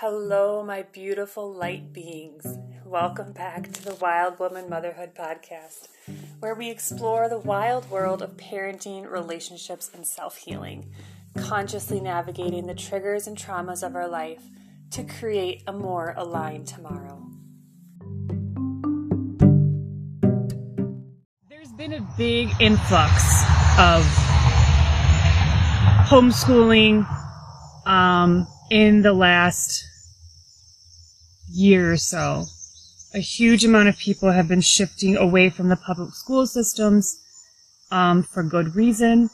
Hello, my beautiful light beings. Welcome back to the Wild Woman Motherhood Podcast, where we explore the wild world of parenting, relationships, and self healing, consciously navigating the triggers and traumas of our life to create a more aligned tomorrow. There's been a big influx of homeschooling um, in the last year or so. A huge amount of people have been shifting away from the public school systems um, for good reason.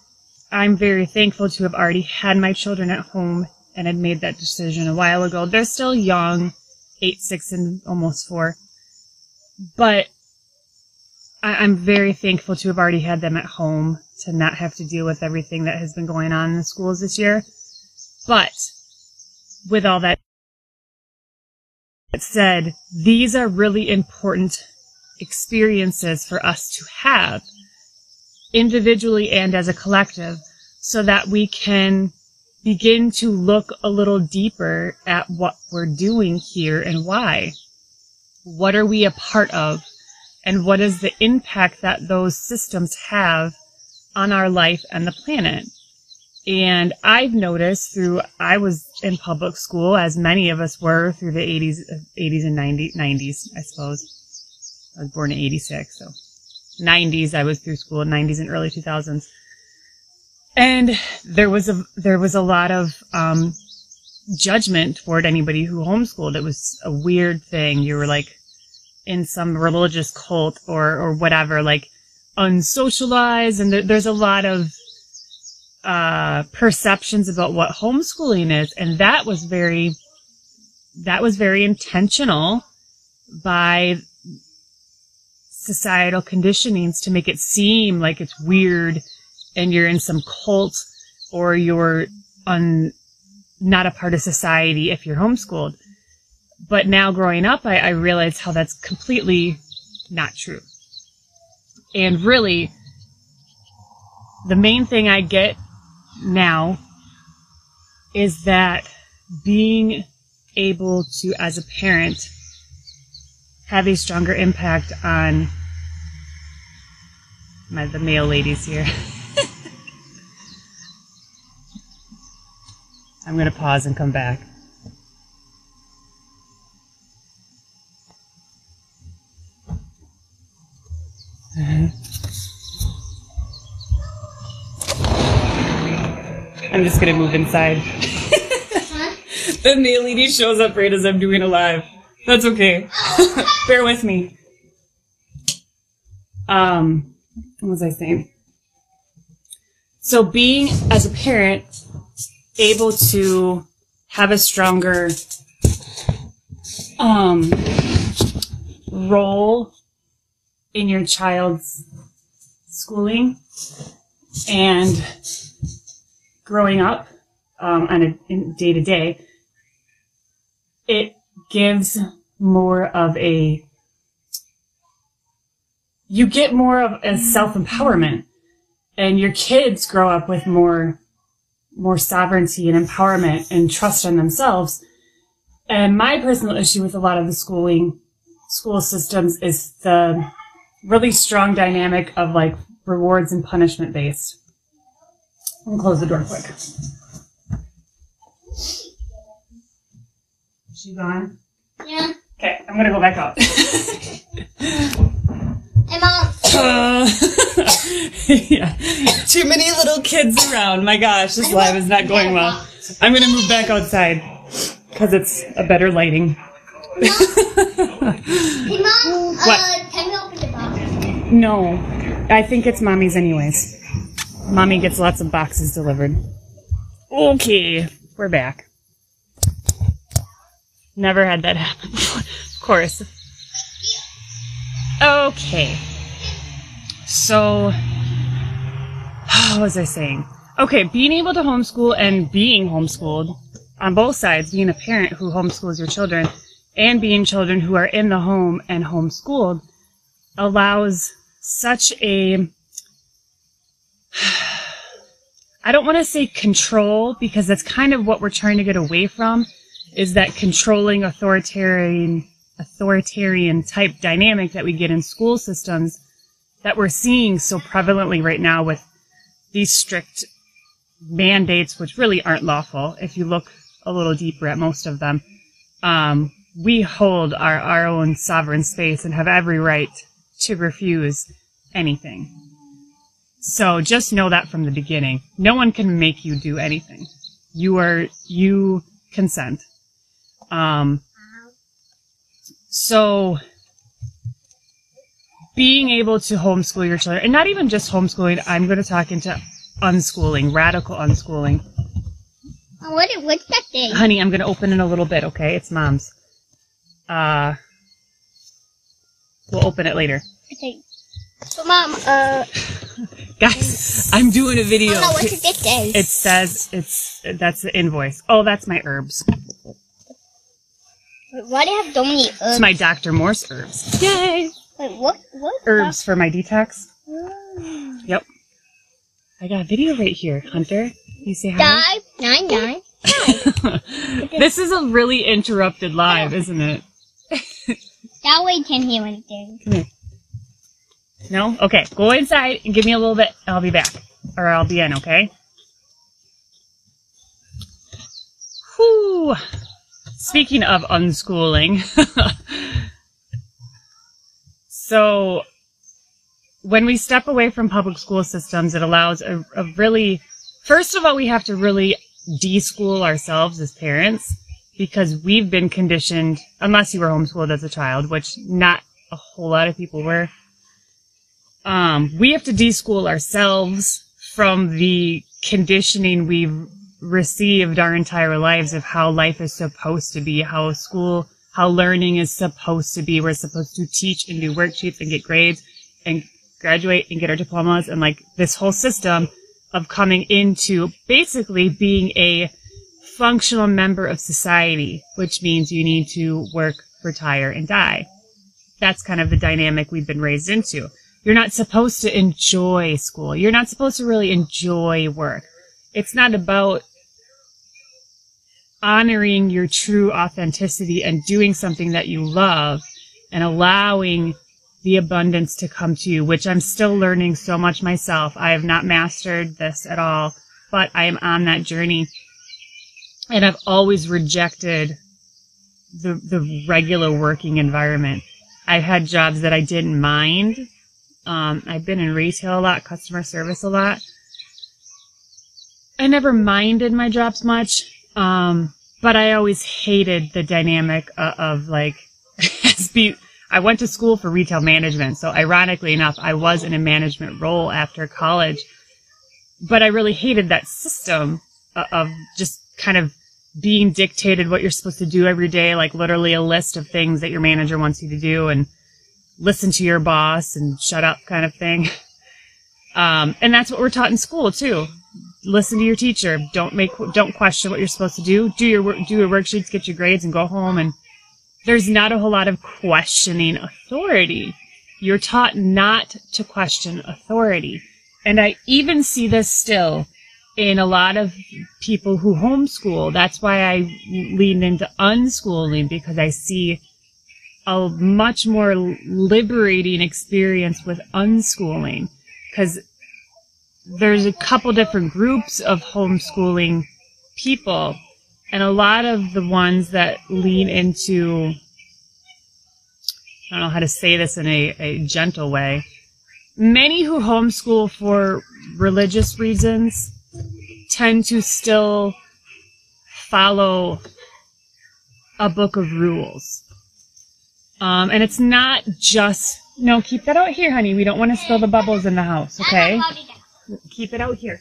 I'm very thankful to have already had my children at home and had made that decision a while ago. They're still young, eight, six, and almost four. But I- I'm very thankful to have already had them at home to not have to deal with everything that has been going on in the schools this year. But with all that said, these are really important experiences for us to have individually and as a collective so that we can begin to look a little deeper at what we're doing here and why. What are we a part of? And what is the impact that those systems have on our life and the planet? And I've noticed through, I was in public school, as many of us were through the 80s, 80s and 90s, 90s, I suppose. I was born in 86, so 90s I was through school, 90s and early 2000s. And there was a, there was a lot of, um, judgment toward anybody who homeschooled. It was a weird thing. You were like in some religious cult or, or whatever, like unsocialized. And there, there's a lot of, uh, perceptions about what homeschooling is. And that was very, that was very intentional by societal conditionings to make it seem like it's weird and you're in some cult or you're un, not a part of society if you're homeschooled. But now growing up, I, I realized how that's completely not true. And really, the main thing I get now is that being able to, as a parent, have a stronger impact on my, the mail ladies here. I'm going to pause and come back. I'm just gonna move inside. the mail lady shows up right as I'm doing a live. That's okay. Bear with me. Um, what was I saying? So being as a parent able to have a stronger um role in your child's schooling and growing up um, on a day to day, it gives more of a you get more of a self empowerment, and your kids grow up with more more sovereignty and empowerment and trust in themselves. And my personal issue with a lot of the schooling school systems is the really strong dynamic of like rewards and punishment based. I'm close the door quick. Is she gone? Yeah. Okay, I'm gonna go back out. Hey, Mom. Uh, yeah. Too many little kids around. My gosh, this live is not going well. I'm gonna move back outside because it's a better lighting. Hey, Mom. What? Uh, can we open the box? No, I think it's mommy's anyways. Mommy gets lots of boxes delivered. Okay, we're back. Never had that happen before. Of course. Okay. So, what was I saying? Okay, being able to homeschool and being homeschooled on both sides, being a parent who homeschools your children and being children who are in the home and homeschooled allows such a I don't want to say control because that's kind of what we're trying to get away from is that controlling authoritarian authoritarian type dynamic that we get in school systems that we're seeing so prevalently right now with these strict mandates, which really aren't lawful if you look a little deeper at most of them. Um, we hold our, our own sovereign space and have every right to refuse anything. So just know that from the beginning. No one can make you do anything. You are, you consent. Um, so being able to homeschool your children, and not even just homeschooling, I'm going to talk into unschooling, radical unschooling. Oh, what, what's that thing? Honey, I'm going to open in a little bit, okay? It's mom's. Uh, we'll open it later. Okay. So, Mom, uh, Guys, I'm doing a video. Mama, what does say? It says it's that's the invoice. Oh, that's my herbs. Wait, why do you have so many herbs? It's my Dr. Morse herbs. Yay! Wait, what? What? Herbs for my detox. Uh, Yep. I got a video right here, Hunter. You say hi? Five, nine, nine. this is a really interrupted live, isn't it? That way you can't hear anything. No? Okay. Go inside and give me a little bit. I'll be back. Or I'll be in, okay? Whew. Speaking of unschooling. so, when we step away from public school systems, it allows a, a really, first of all, we have to really deschool ourselves as parents because we've been conditioned, unless you were homeschooled as a child, which not a whole lot of people were um, we have to deschool ourselves from the conditioning we've received our entire lives of how life is supposed to be, how school, how learning is supposed to be. We're supposed to teach and do worksheets and get grades and graduate and get our diplomas and like this whole system of coming into basically being a functional member of society, which means you need to work, retire, and die. That's kind of the dynamic we've been raised into. You're not supposed to enjoy school. You're not supposed to really enjoy work. It's not about honoring your true authenticity and doing something that you love and allowing the abundance to come to you, which I'm still learning so much myself. I have not mastered this at all, but I am on that journey. And I've always rejected the, the regular working environment. I've had jobs that I didn't mind. Um, I've been in retail a lot, customer service a lot. I never minded my jobs much, um, but I always hated the dynamic of, of like, I went to school for retail management, so ironically enough, I was in a management role after college, but I really hated that system of, of just kind of being dictated what you're supposed to do every day, like literally a list of things that your manager wants you to do and listen to your boss and shut up kind of thing. Um, and that's what we're taught in school too. Listen to your teacher. Don't make, don't question what you're supposed to do. Do your work, do your worksheets, get your grades and go home. And there's not a whole lot of questioning authority. You're taught not to question authority. And I even see this still in a lot of people who homeschool. That's why I lean into unschooling because I see a much more liberating experience with unschooling because there's a couple different groups of homeschooling people and a lot of the ones that lean into I don't know how to say this in a, a gentle way. Many who homeschool for religious reasons tend to still follow a book of rules. Um, and it's not just, no, keep that out here, honey. We don't want to spill the bubbles in the house, okay? Keep it out here.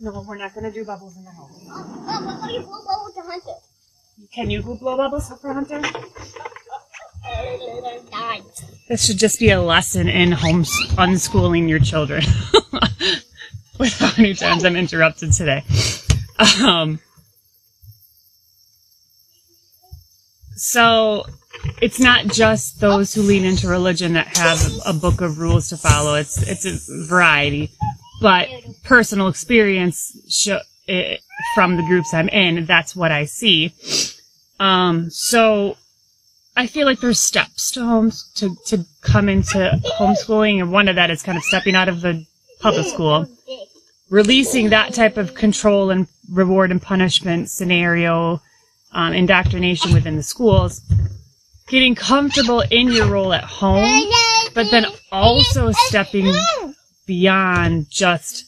No, we're not going to do bubbles in the house. Oh, what are you blow blow with hunter? Can you go blow bubbles for Hunter? This should just be a lesson in homes unschooling your children. With how many times I'm interrupted today. Um, so it's not just those who lean into religion that have a book of rules to follow. It's it's a variety, but personal experience show, eh, from the groups I'm in, that's what I see. Um, so I feel like there's steps to homes to, to come into homeschooling, and one of that is kind of stepping out of the public school, releasing that type of control and reward and punishment scenario, um, indoctrination within the schools, getting comfortable in your role at home, but then also stepping beyond just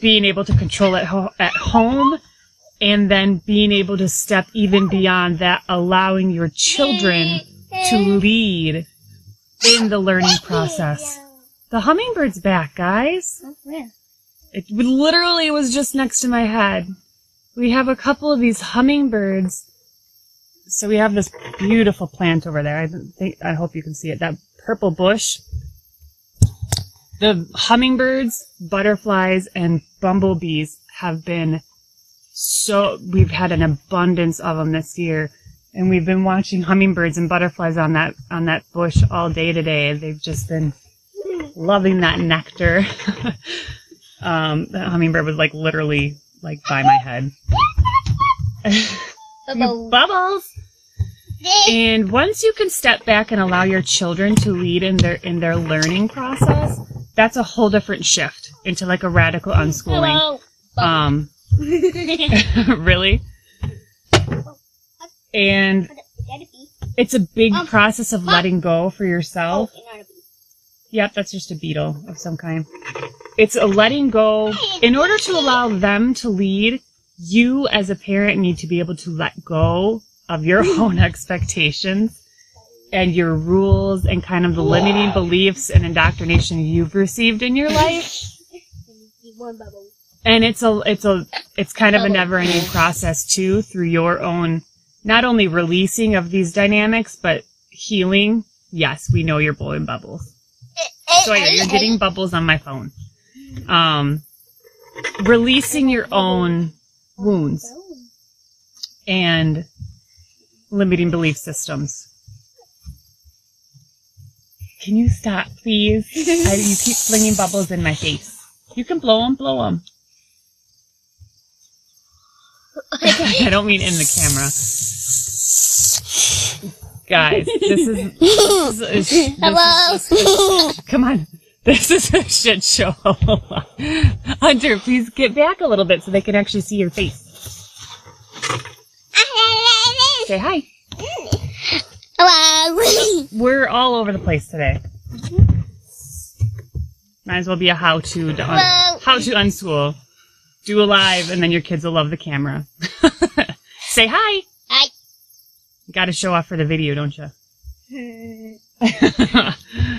being able to control it ho- at home and then being able to step even beyond that, allowing your children to lead in the learning process. The hummingbird's back, guys. It literally was just next to my head. We have a couple of these hummingbirds. So we have this beautiful plant over there. I think, I hope you can see it. That purple bush. The hummingbirds, butterflies, and bumblebees have been so, we've had an abundance of them this year. And we've been watching hummingbirds and butterflies on that, on that bush all day today. They've just been loving that nectar. um, the hummingbird was like literally like by my head. Bubbles. Bubbles. And once you can step back and allow your children to lead in their in their learning process, that's a whole different shift into like a radical unschooling. Hello. Um, really? And it's a big process of letting go for yourself. Yep, that's just a beetle of some kind. It's a letting go. In order to allow them to lead, you as a parent need to be able to let go of your own expectations and your rules and kind of the limiting beliefs and indoctrination you've received in your life. And it's a, it's a, it's kind of a never ending process too through your own, not only releasing of these dynamics, but healing. Yes, we know you're blowing bubbles. Sawyer, you're getting bubbles on my phone. Um, releasing your own wounds and limiting belief systems. Can you stop, please? I, you keep flinging bubbles in my face. You can blow them, blow them. I don't mean in the camera. Guys, this is, this is, this is Hello. Come on. This is a shit show. Hunter, please get back a little bit so they can actually see your face. Say hi. Hello. We're all over the place today. Might as well be a how to to un- how to unschool. Do a live and then your kids will love the camera. Say hi. Hi. Gotta show off for the video, don't you?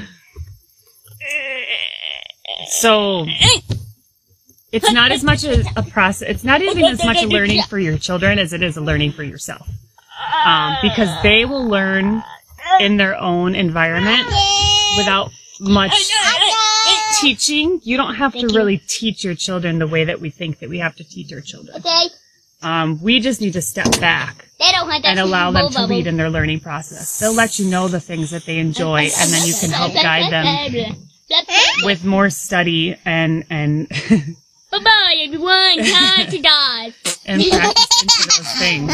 so it's not as much a, a process. It's not even as much a learning for your children as it is a learning for yourself, um, because they will learn in their own environment without much teaching. You don't have to really teach your children the way that we think that we have to teach our children. Okay. Um, we just need to step back and allow them to lead in their learning process. They'll let you know the things that they enjoy, and then you can help guide them with more study and and Bye bye, everyone. Time to die. and practice into those things.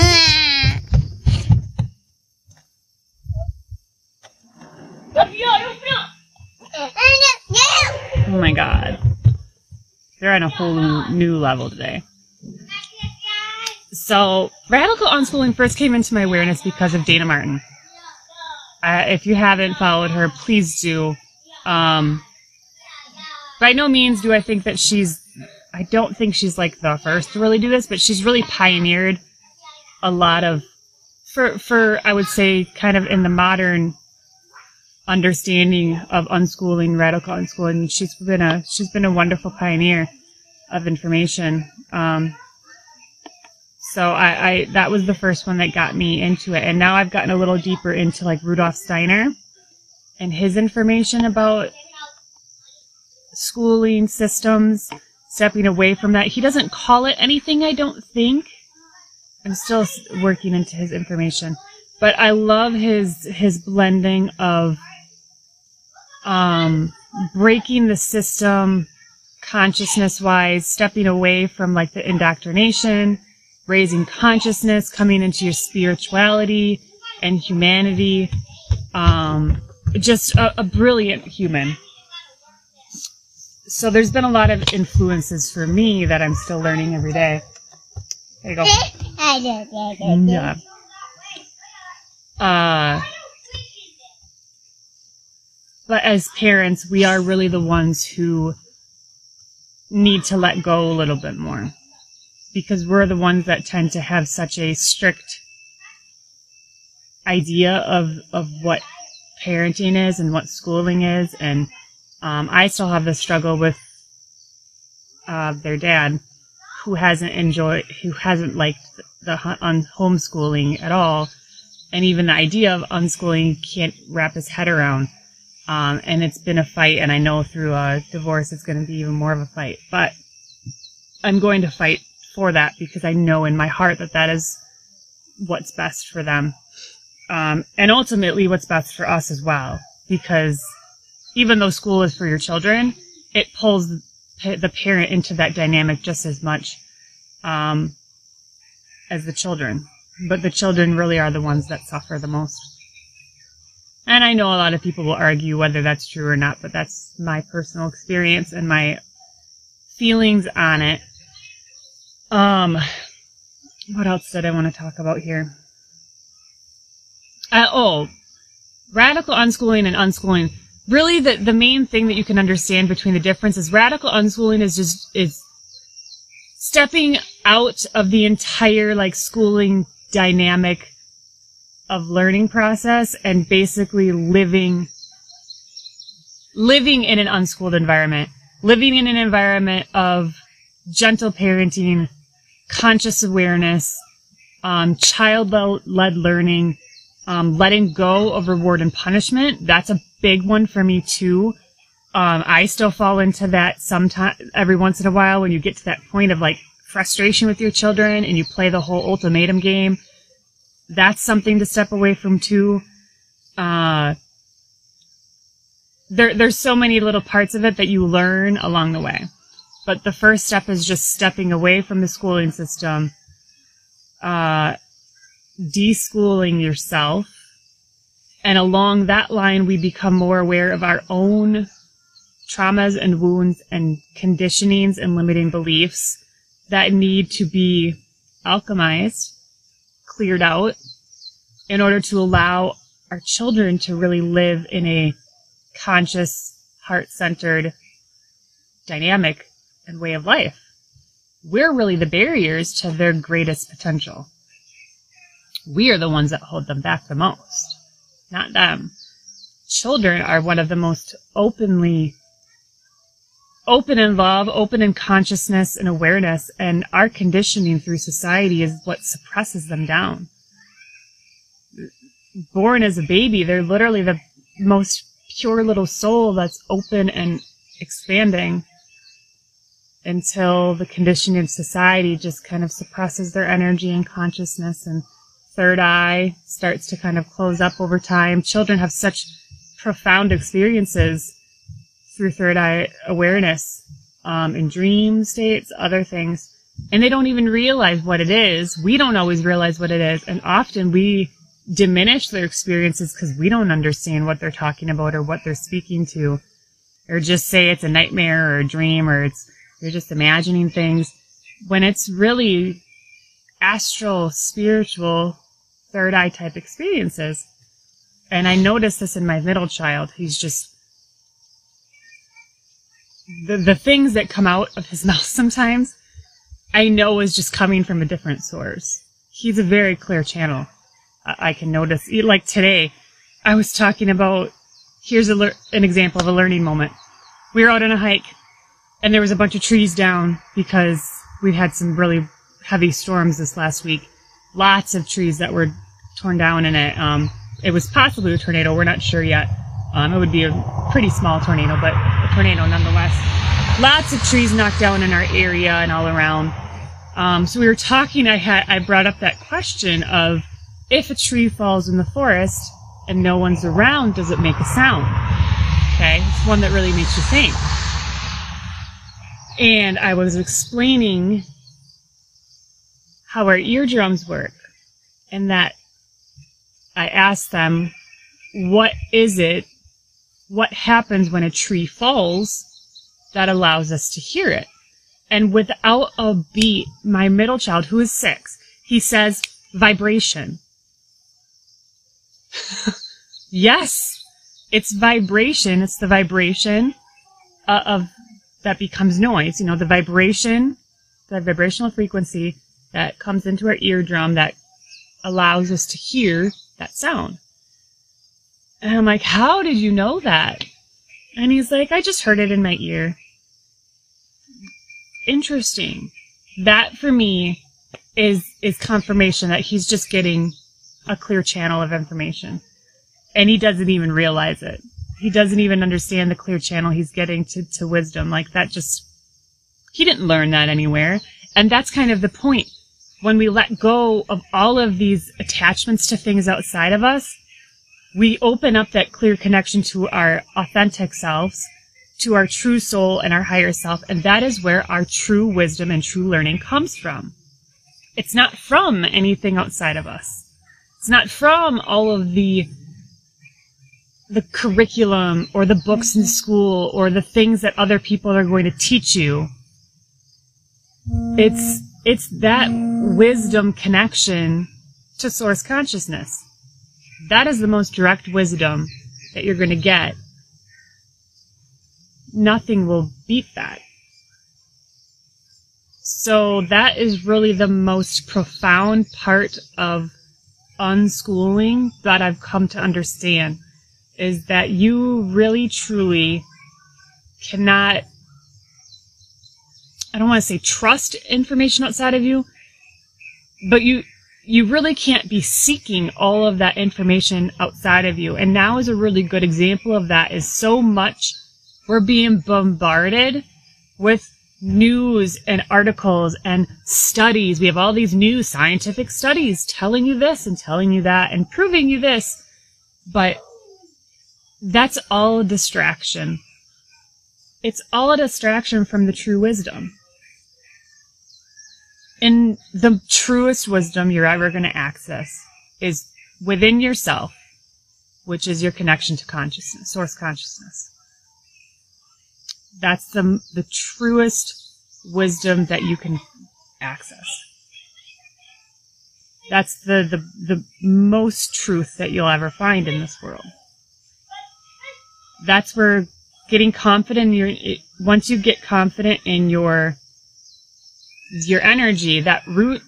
Oh my god, they're on a whole new level today. So, radical unschooling first came into my awareness because of Dayna Martin. Uh, if you haven't followed her, please do. Um, by no means do I think that she's. I don't think she's like the first to really do this, but she's really pioneered a lot of, for for I would say, kind of in the modern understanding of unschooling, radical unschooling. She's been a she's been a wonderful pioneer of information. Um, so I, I that was the first one that got me into it, and now I've gotten a little deeper into like Rudolf Steiner and his information about schooling systems, stepping away from that. He doesn't call it anything, I don't think. I'm still working into his information, but I love his his blending of um breaking the system consciousness wise, stepping away from like the indoctrination raising consciousness, coming into your spirituality and humanity. Um, just a, a brilliant human. So there's been a lot of influences for me that I'm still learning every day. There you go. Yeah. Uh, but as parents, we are really the ones who need to let go a little bit more because we're the ones that tend to have such a strict idea of of what parenting is and what schooling is. And um, I still have the struggle with uh, their dad who hasn't enjoyed who hasn't liked the, on homeschooling at all. And even the idea of unschooling can't wrap his head around. Um, and it's been a fight and I know through a divorce it's going to be even more of a fight. But I'm going to fight for that because I know in my heart that that is what's best for them. Um, and ultimately what's best for us as well. Because even though school is for your children, it pulls the parent into that dynamic just as much um, as the children. But the children really are the ones that suffer the most. And I know a lot of people will argue whether that's true or not, but that's my personal experience and my feelings on it. Um, what else did I want to talk about here? Uh, oh, radical unschooling and unschooling. Really, the, the main thing that you can understand between the difference is radical unschooling is just, is stepping out of the entire, like, schooling dynamic of learning process and basically living, living in an unschooled environment, living in an environment of gentle parenting, conscious awareness, um, child led learning, um, letting go of reward and punishment. That's a big one for me too. Um, I still fall into that sometimes, every once in a while when you get to that point of like frustration with your children and you play the whole ultimatum game. That's something to step away from too. Uh, there, there's so many little parts of it that you learn along the way. But the first step is just stepping away from the schooling system, uh, deschooling yourself. And along that line, we become more aware of our own traumas and wounds and conditionings and limiting beliefs that need to be alchemized, cleared out in order to allow our children to really live in a conscious, heart centered dynamic and way of life. We're really the barriers to their greatest potential. We are the ones that hold them back the most, not them. Children are one of the most openly open in love, open in consciousness and awareness, and our conditioning through society is what suppresses them down. Born as a baby, they're literally the most pure little soul that's open and expanding until the conditioning of society just kind of suppresses their energy and consciousness and third eye starts to kind of close up over time. Children have such profound experiences through third eye awareness um, in dream states, other things, and they don't even realize what it is. We don't always realize what it is, and often we diminish their experiences because we don't understand what they're talking about or what they're speaking to, or just say it's a nightmare or a dream or it's you're just imagining things when it's really astral, spiritual, third eye type experiences. And I notice this in my middle child. He's just the the things that come out of his mouth sometimes I know is just coming from a different source. He's a very clear channel. I, I can notice. Like today, I was talking about. Here's a, an example of a learning moment. We were out on a hike and there was a bunch of trees down because we've had some really heavy storms this last week. Lots of trees that were torn down in it. Um, it was possibly a tornado. We're not sure yet. Um, it would be a pretty small tornado, but a tornado nonetheless. Lots of trees knocked down in our area and all around. Um, so we were talking. I had I brought up that question of if a tree falls in the forest and no one's around, does it make a sound? Okay, it's one that really makes you think and I was explaining how our eardrums work and that I asked them, what is it? What happens when a tree falls that allows us to hear it? And without a beat, my middle child, who is six, he says, vibration. yes, it's vibration. It's the vibration uh, of that becomes noise. You know, the vibration, the vibrational frequency that comes into our eardrum that allows us to hear that sound. And I'm like, how did you know that? And he's like, I just heard it in my ear. Interesting. That for me is, is confirmation that he's just getting a clear channel of information. And he doesn't even realize it. He doesn't even understand the clear channel he's getting to, to wisdom. Like that just, he didn't learn that anywhere. And that's kind of the point when we let go of all of these attachments to things outside of us, we open up that clear connection to our authentic selves, to our true soul and our higher self. And that is where our true wisdom and true learning comes from. It's not from anything outside of us. It's not from all of the the curriculum or the books in school or the things that other people are going to teach you. It's it's that wisdom connection to source consciousness. That is the most direct wisdom that you're going to get. Nothing will beat that. So that is really the most profound part of unschooling that I've come to understand is that you really truly cannot I don't want to say trust information outside of you, but you you really can't be seeking all of that information outside of you. And now is a really good example of that is so much we're being bombarded with news and articles and studies. We have all these new scientific studies telling you this and telling you that and proving you this. But that's all a distraction. It's all a distraction from the true wisdom. And the truest wisdom you're ever going to access is within yourself, which is your connection to consciousness, source consciousness. That's the, the truest wisdom that you can access. That's the, the, the most truth that you'll ever find in this world. That's where getting confident in your, once you get confident in your your energy, that root,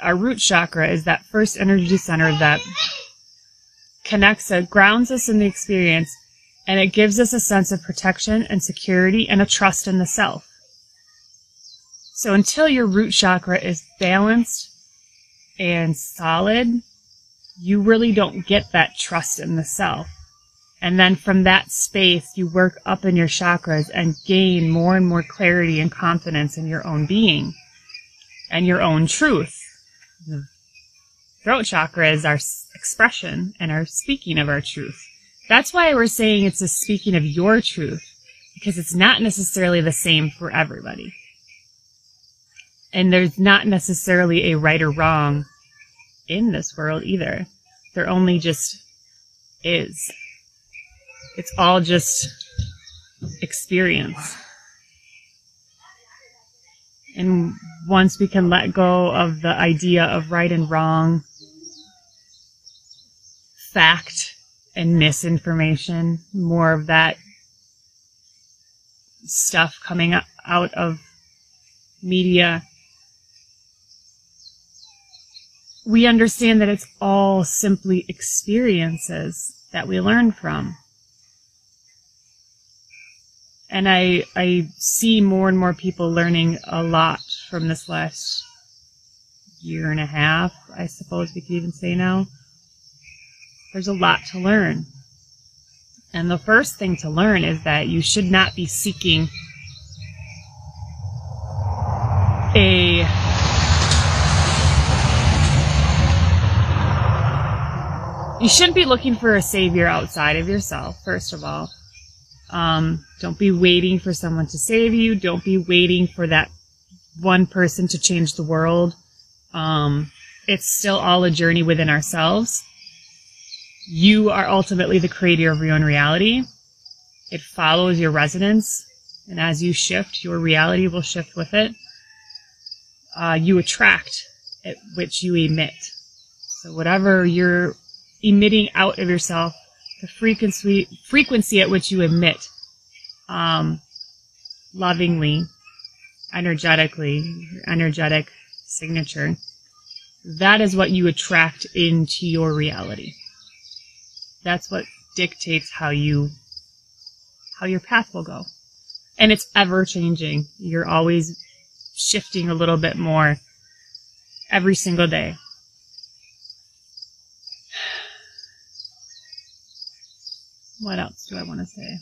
our root chakra is that first energy center that connects us, grounds us in the experience, and it gives us a sense of protection and security and a trust in the self. So until your root chakra is balanced and solid, you really don't get that trust in the self. And then from that space, you work up in your chakras and gain more and more clarity and confidence in your own being and your own truth. Throat chakra is our expression and our speaking of our truth. That's why we're saying it's a speaking of your truth, because it's not necessarily the same for everybody. And there's not necessarily a right or wrong in this world either. There only just is. It's all just experience. And once we can let go of the idea of right and wrong, fact and misinformation, more of that stuff coming out of media, we understand that it's all simply experiences that we learn from and I I see more and more people learning a lot from this last year and a half. I suppose we could even say now. There's a lot to learn. And the first thing to learn is that you should not be seeking a you shouldn't be looking for a savior outside of yourself, first of all. Um, don't be waiting for someone to save you. Don't be waiting for that one person to change the world. Um, it's still all a journey within ourselves. You are ultimately the creator of your own reality. It follows your resonance. And as you shift, your reality will shift with it. Uh, you attract at which you emit. So whatever you're emitting out of yourself, the frequency, frequency at which you emit, um, lovingly, energetically, energetic signature, that is what you attract into your reality. That's what dictates how you, how your path will go. And it's ever changing. You're always shifting a little bit more every single day. What else do I want to say?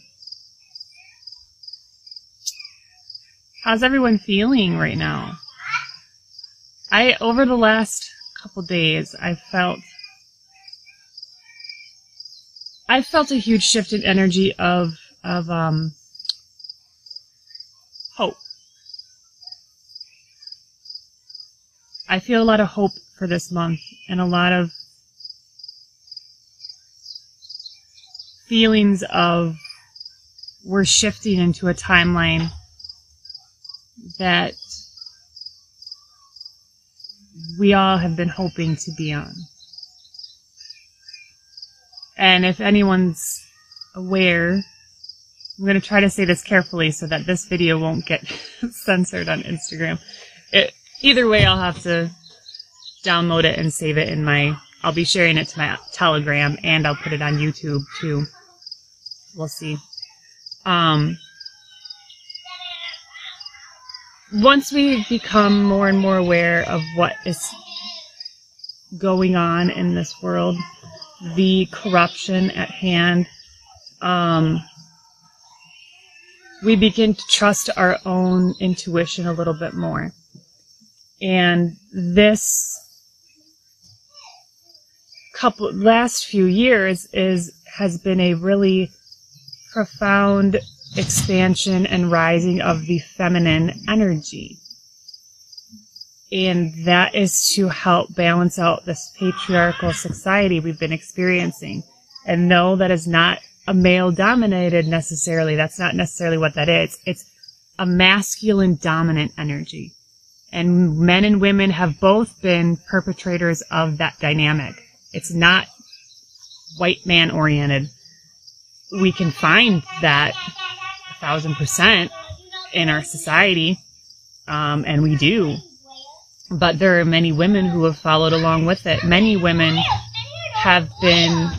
How's everyone feeling right now? I, over the last couple days, I felt, I felt a huge shift in energy of, of, um, hope. I feel a lot of hope for this month and a lot of feelings of we're shifting into a timeline that we all have been hoping to be on. And if anyone's aware, I'm going to try to say this carefully so that this video won't get censored on Instagram. It, either way, I'll have to download it and save it in my, I'll be sharing it to my Telegram and I'll put it on YouTube too. We'll see. Um, once we become more and more aware of what is going on in this world, the corruption at hand, um, we begin to trust our own intuition a little bit more. And this couple last few years is has been a really profound expansion and rising of the feminine energy. And that is to help balance out this patriarchal society we've been experiencing. And no, that is not a male dominated necessarily. That's not necessarily what that is. It's a masculine dominant energy. And men and women have both been perpetrators of that dynamic. It's not white man oriented we can find that a thousand percent in our society, um, and we do. But there are many women who have followed along with it. Many women have been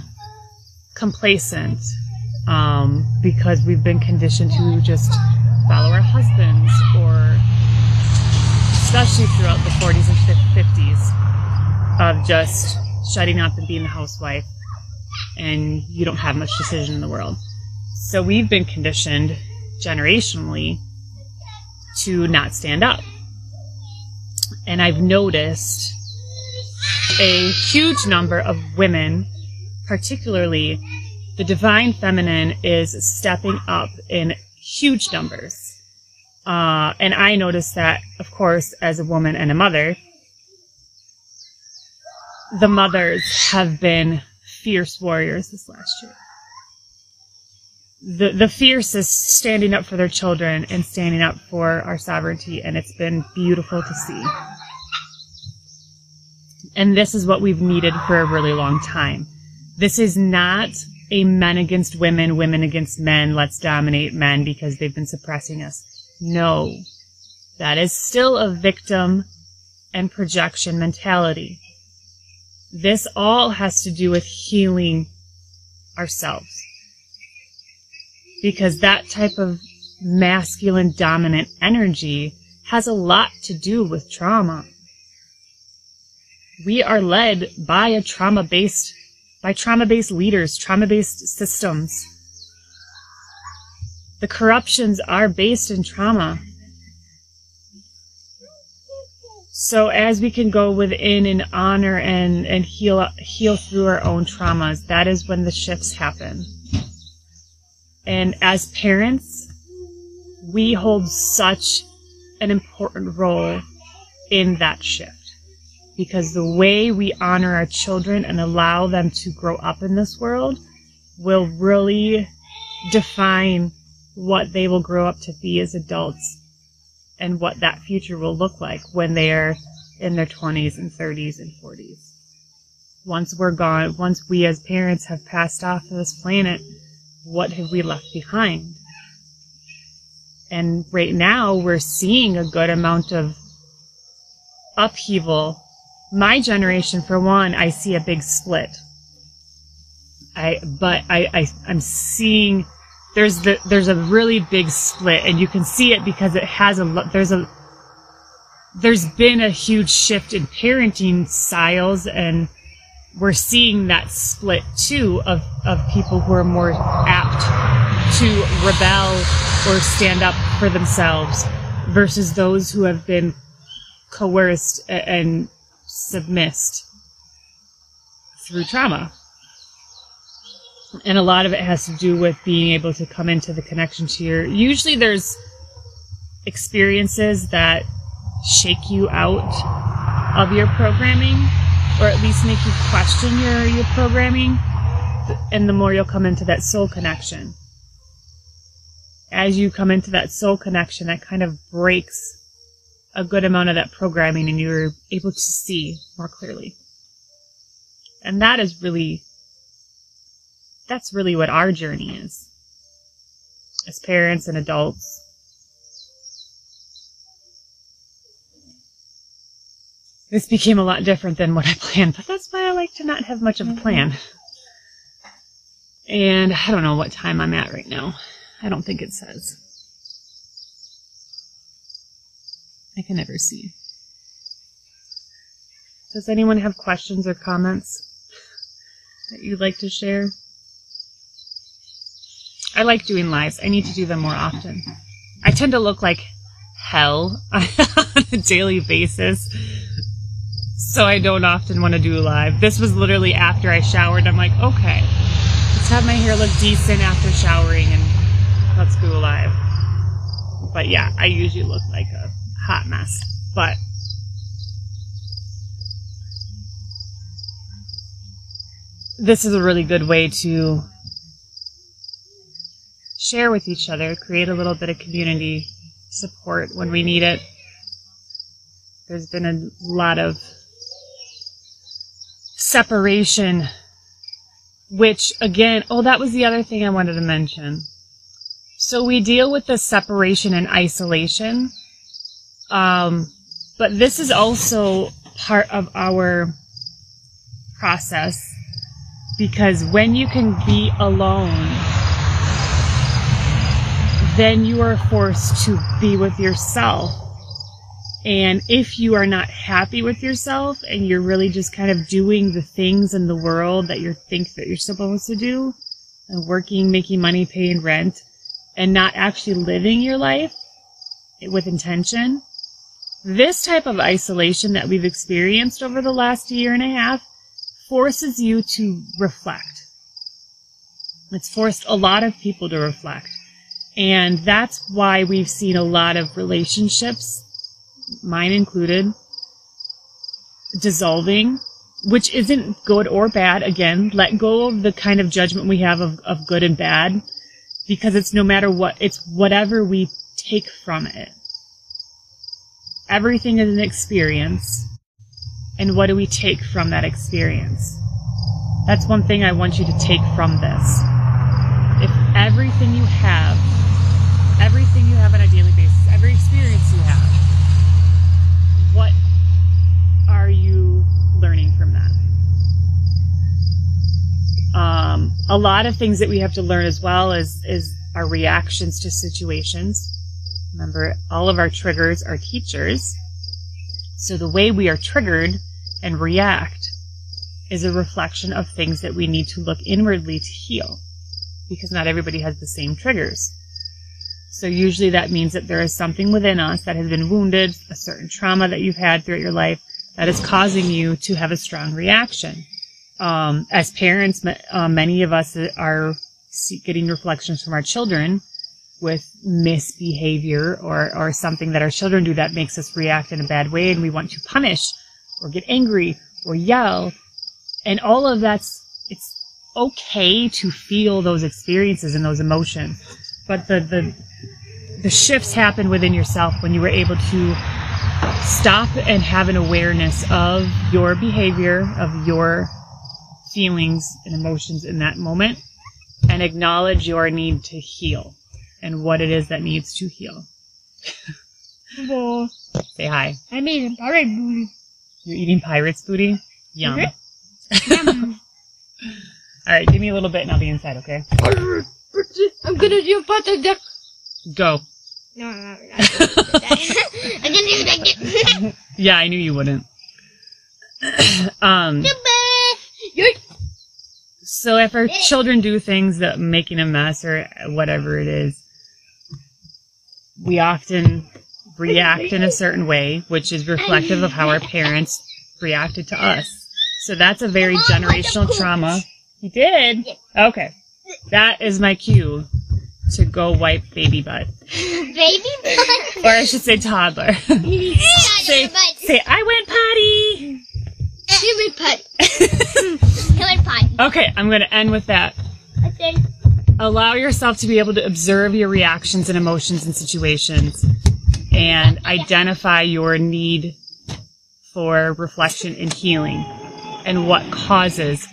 complacent um, because we've been conditioned to just follow our husbands, or especially throughout the 40s and 50s, of just shutting up and being a housewife and you don't have much decision in the world. So we've been conditioned generationally to not stand up. And I've noticed a huge number of women, particularly the divine feminine, is stepping up in huge numbers. Uh, and I noticed that, of course, as a woman and a mother, the mothers have been fierce warriors this last year. The, the fiercest standing up for their children and standing up for our sovereignty, and it's been beautiful to see. And this is what we've needed for a really long time. This is not a men against women, women against men, let's dominate men because they've been suppressing us. No. That is still a victim and projection mentality. This all has to do with healing ourselves. Because that type of masculine dominant energy has a lot to do with trauma. We are led by a trauma based, by trauma based leaders, trauma based systems. The corruptions are based in trauma. So as we can go within and honor and, and heal heal through our own traumas, that is when the shifts happen. And as parents, we hold such an important role in that shift. because the way we honor our children and allow them to grow up in this world will really define what they will grow up to be as adults and what that future will look like when they are in their 20s and 30s and 40s. Once we're gone, once we as parents have passed off of this planet, what have we left behind? And right now we're seeing a good amount of upheaval. My generation, for one, I see a big split. I, but I, I, I'm seeing there's the, there's a really big split and you can see it because it has a, there's a, there's been a huge shift in parenting styles and we're seeing that split too of, of people who are more apt to rebel or stand up for themselves versus those who have been coerced and submissed through trauma. And a lot of it has to do with being able to come into the connection to your, usually there's experiences that shake you out of your programming or at least make you question your, your programming and the more you'll come into that soul connection. As you come into that soul connection that kind of breaks a good amount of that programming and you're able to see more clearly. And that is really that's really what our journey is as parents and adults this became a lot different than what I planned, but that's why I like to not have much of a mm-hmm. plan. And I don't know what time I'm at right now. I don't think it says. I can never see. Does anyone have questions or comments that you'd like to share? I like doing lives. I need to do them more often. I tend to look like hell on a daily basis so I don't often want to do live. This was literally after I showered. I'm like, okay, let's have my hair look decent after showering and let's go live. But yeah, I usually look like a hot mess. But this is a really good way to share with each other, create a little bit of community support when we need it. There's been a lot of separation, which again, oh, that was the other thing I wanted to mention. So we deal with the separation and isolation. Um, but this is also part of our process because when you can be alone, then you are forced to be with yourself and if you are not happy with yourself and you're really just kind of doing the things in the world that you think that you're supposed to do, and working, making money, paying rent, and not actually living your life with intention, this type of isolation that we've experienced over the last year and a half forces you to reflect. It's forced a lot of people to reflect. And that's why we've seen a lot of relationships mine included, dissolving, which isn't good or bad. Again, let go of the kind of judgment we have of, of good and bad because it's no matter what, it's whatever we take from it. Everything is an experience. And what do we take from that experience? That's one thing I want you to take from this. If everything you have, everything you have on a daily basis, every experience you have, what are you learning from that? Um, a lot of things that we have to learn as well is, is our reactions to situations. Remember, all of our triggers are teachers. So the way we are triggered and react is a reflection of things that we need to look inwardly to heal because not everybody has the same triggers. So usually that means that there is something within us that has been wounded, a certain trauma that you've had throughout your life that is causing you to have a strong reaction. Um, as parents, uh, many of us are getting reflections from our children with misbehavior or, or something that our children do that makes us react in a bad way and we want to punish or get angry or yell. And all of that's, it's okay to feel those experiences and those emotions. But the, the, the shifts happen within yourself when you were able to stop and have an awareness of your behavior, of your feelings and emotions in that moment, and acknowledge your need to heal and what it is that needs to heal. Well, Say hi. I'm eating pirate booty. You're eating pirate's booty? Yum. Yum. All right, give me a little bit and I'll be inside, okay? I'm gonna do a pot of duck. Go. No, no, no, no. I'm gonna do that again. Yeah, I knew you wouldn't. um, You're so if our children do things that making a mess or whatever it is, we often react in a certain way, which is reflective of how our parents reacted to us. So that's a very generational trauma. You did? Okay. That is my cue to go wipe baby butt. baby butt. Or I should say toddler. say, say, I went potty. Human putt. Human putt. Okay, I'm going to end with that. Okay. Allow yourself to be able to observe your reactions and emotions and situations and identify your need for reflection and healing and what causes.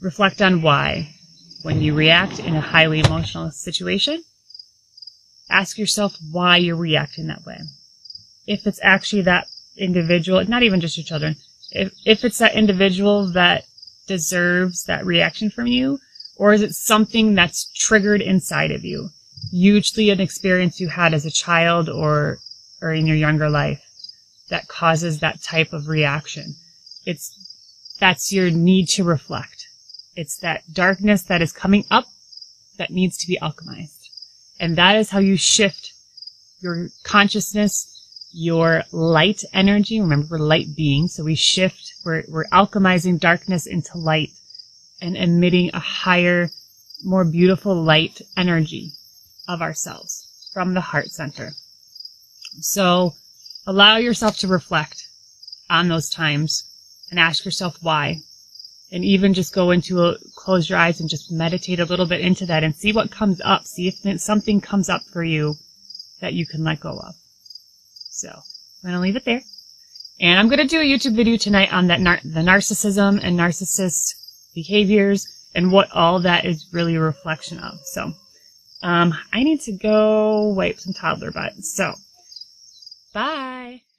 Reflect on why. When you react in a highly emotional situation, ask yourself why you're reacting that way. If it's actually that individual, not even just your children, if, if it's that individual that deserves that reaction from you, or is it something that's triggered inside of you? Usually an experience you had as a child or, or in your younger life that causes that type of reaction. It's, that's your need to reflect. It's that darkness that is coming up that needs to be alchemized. And that is how you shift your consciousness, your light energy. Remember, we're light beings, so we shift, we're, we're alchemizing darkness into light and emitting a higher, more beautiful light energy of ourselves from the heart center. So allow yourself to reflect on those times and ask yourself why. And even just go into a, close your eyes and just meditate a little bit into that and see what comes up. See if something comes up for you that you can let go of. So I'm going to leave it there. And I'm going to do a YouTube video tonight on that nar- the narcissism and narcissist behaviors and what all that is really a reflection of. So, um, I need to go wipe some toddler butt. So, bye.